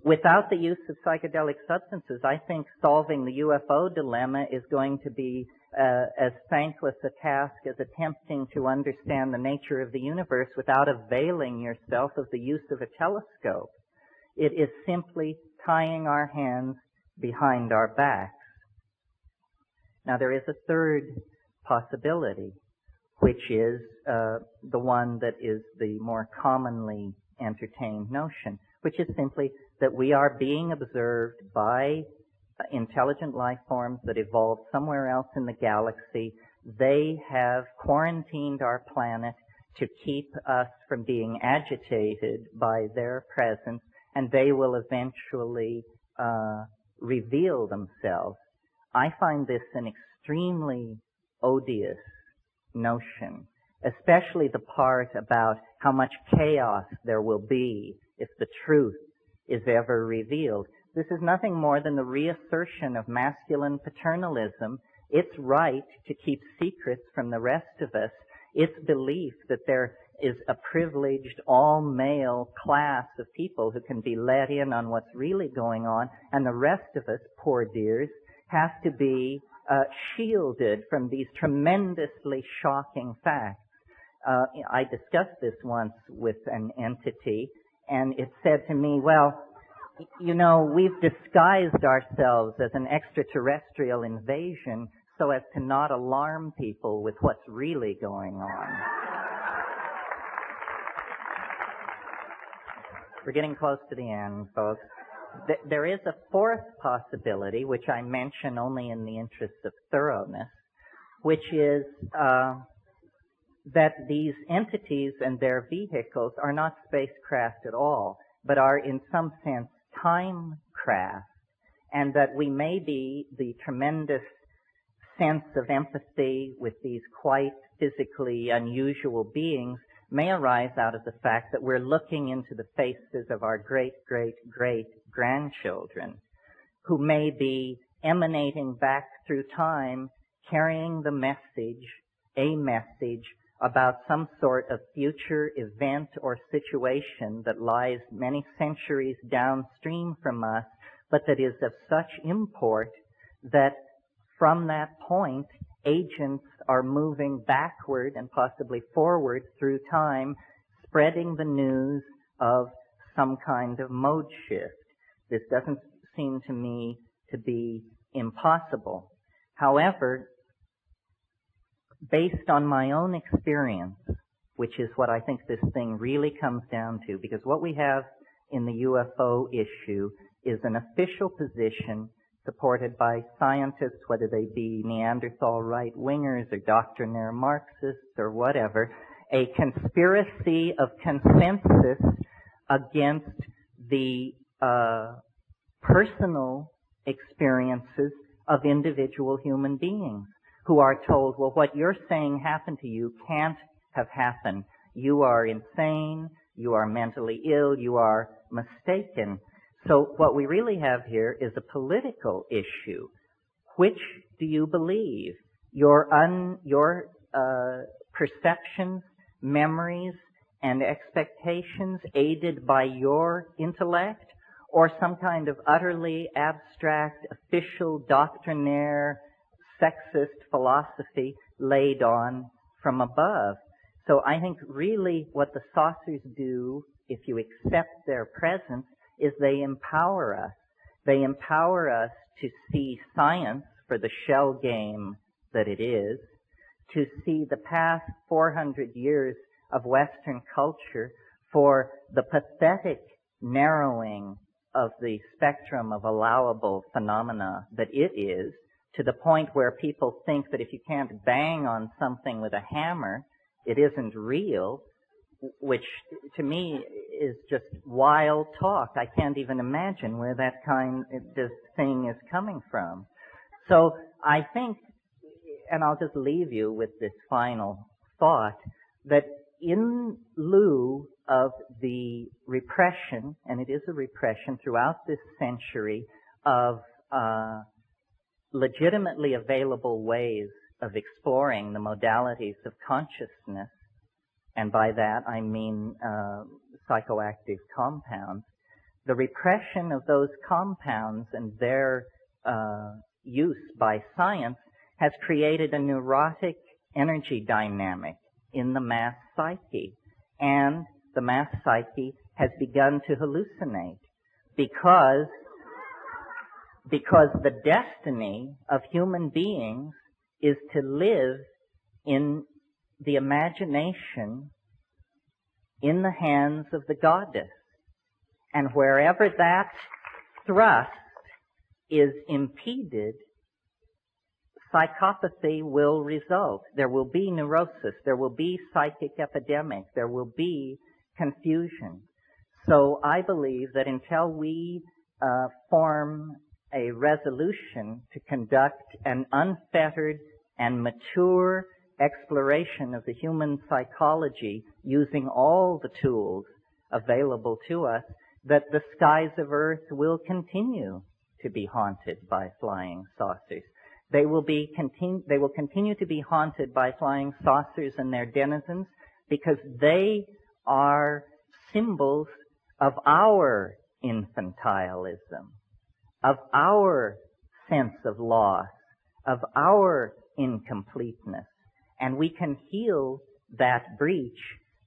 Without the use of psychedelic substances, I think solving the UFO dilemma is going to be uh, as thankless a task as attempting to understand the nature of the universe without availing yourself of the use of a telescope. It is simply tying our hands behind our backs. Now there is a third possibility, which is uh, the one that is the more commonly entertained notion, which is simply that we are being observed by intelligent life forms that evolved somewhere else in the galaxy. They have quarantined our planet to keep us from being agitated by their presence, and they will eventually uh, reveal themselves. I find this an extremely odious notion, especially the part about how much chaos there will be if the truth is ever revealed. This is nothing more than the reassertion of masculine paternalism, its right to keep secrets from the rest of us, its belief that there is a privileged all-male class of people who can be let in on what's really going on, and the rest of us, poor dears, have to be uh, shielded from these tremendously shocking facts. Uh, I discussed this once with an entity, and it said to me, well, you know, we've disguised ourselves as an extraterrestrial invasion so as to not alarm people with what's really going on. We're getting close to the end, folks. There is a fourth possibility, which I mention only in the interest of thoroughness, which is uh, that these entities and their vehicles are not spacecraft at all, but are in some sense time craft, and that we may be the tremendous sense of empathy with these quite physically unusual beings may arise out of the fact that we're looking into the faces of our great, great, great grandchildren who may be emanating back through time carrying the message, a message about some sort of future event or situation that lies many centuries downstream from us, but that is of such import that from that point, agents are moving backward and possibly forward through time, spreading the news of some kind of mode shift. This doesn't seem to me to be impossible. However, based on my own experience, which is what I think this thing really comes down to, because what we have in the UFO issue is an official position supported by scientists, whether they be Neanderthal right wingers or doctrinaire Marxists or whatever, a conspiracy of consensus against the uh, personal experiences of individual human beings who are told, well, what you're saying happened to you can't have happened. You are insane, you are mentally ill, you are mistaken. So what we really have here is a political issue. Which do you believe? Your un, your uh, perceptions, memories, and expectations aided by your intellect, or some kind of utterly abstract, official, doctrinaire, sexist philosophy laid on from above. So I think really what the saucers do, if you accept their presence, is they empower us. They empower us to see science for the shell game that it is, to see the past 400 years of Western culture for the pathetic narrowing of the spectrum of allowable phenomena that it is, to the point where people think that if you can't bang on something with a hammer, it isn't real, which to me is just wild talk. I can't even imagine where that kind of thing is coming from. So I think, and I'll just leave you with this final thought, that in lieu of the repression, and it is a repression throughout this century of uh, legitimately available ways of exploring the modalities of consciousness, and by that I mean uh, psychoactive compounds, the repression of those compounds and their uh, use by science has created a neurotic energy dynamic in the mass psyche. And the mass psyche has begun to hallucinate because, because the destiny of human beings is to live in the imagination in the hands of the goddess. And wherever that thrust is impeded, psychopathy will result. There will be neurosis. There will be psychic epidemic. There will be confusion. So I believe that until we uh, form a resolution to conduct an unfettered and mature exploration of the human psychology using all the tools available to us, that the skies of Earth will continue to be haunted by flying saucers. They will be continu- they will continue to be haunted by flying saucers and their denizens because they are symbols of our infantilism, of our sense of loss, of our incompleteness. And we can heal that breach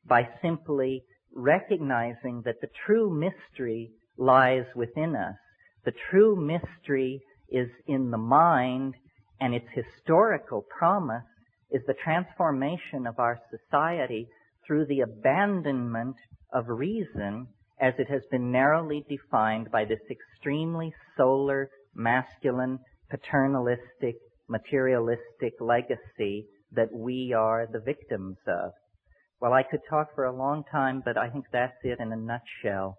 by simply recognizing that the true mystery lies within us. The true mystery is in the mind and its historical promise is the transformation of our society through the abandonment of reason as it has been narrowly defined by this extremely solar, masculine, paternalistic, materialistic legacy that we are the victims of. Well, I could talk for a long time, but I think that's it in a nutshell.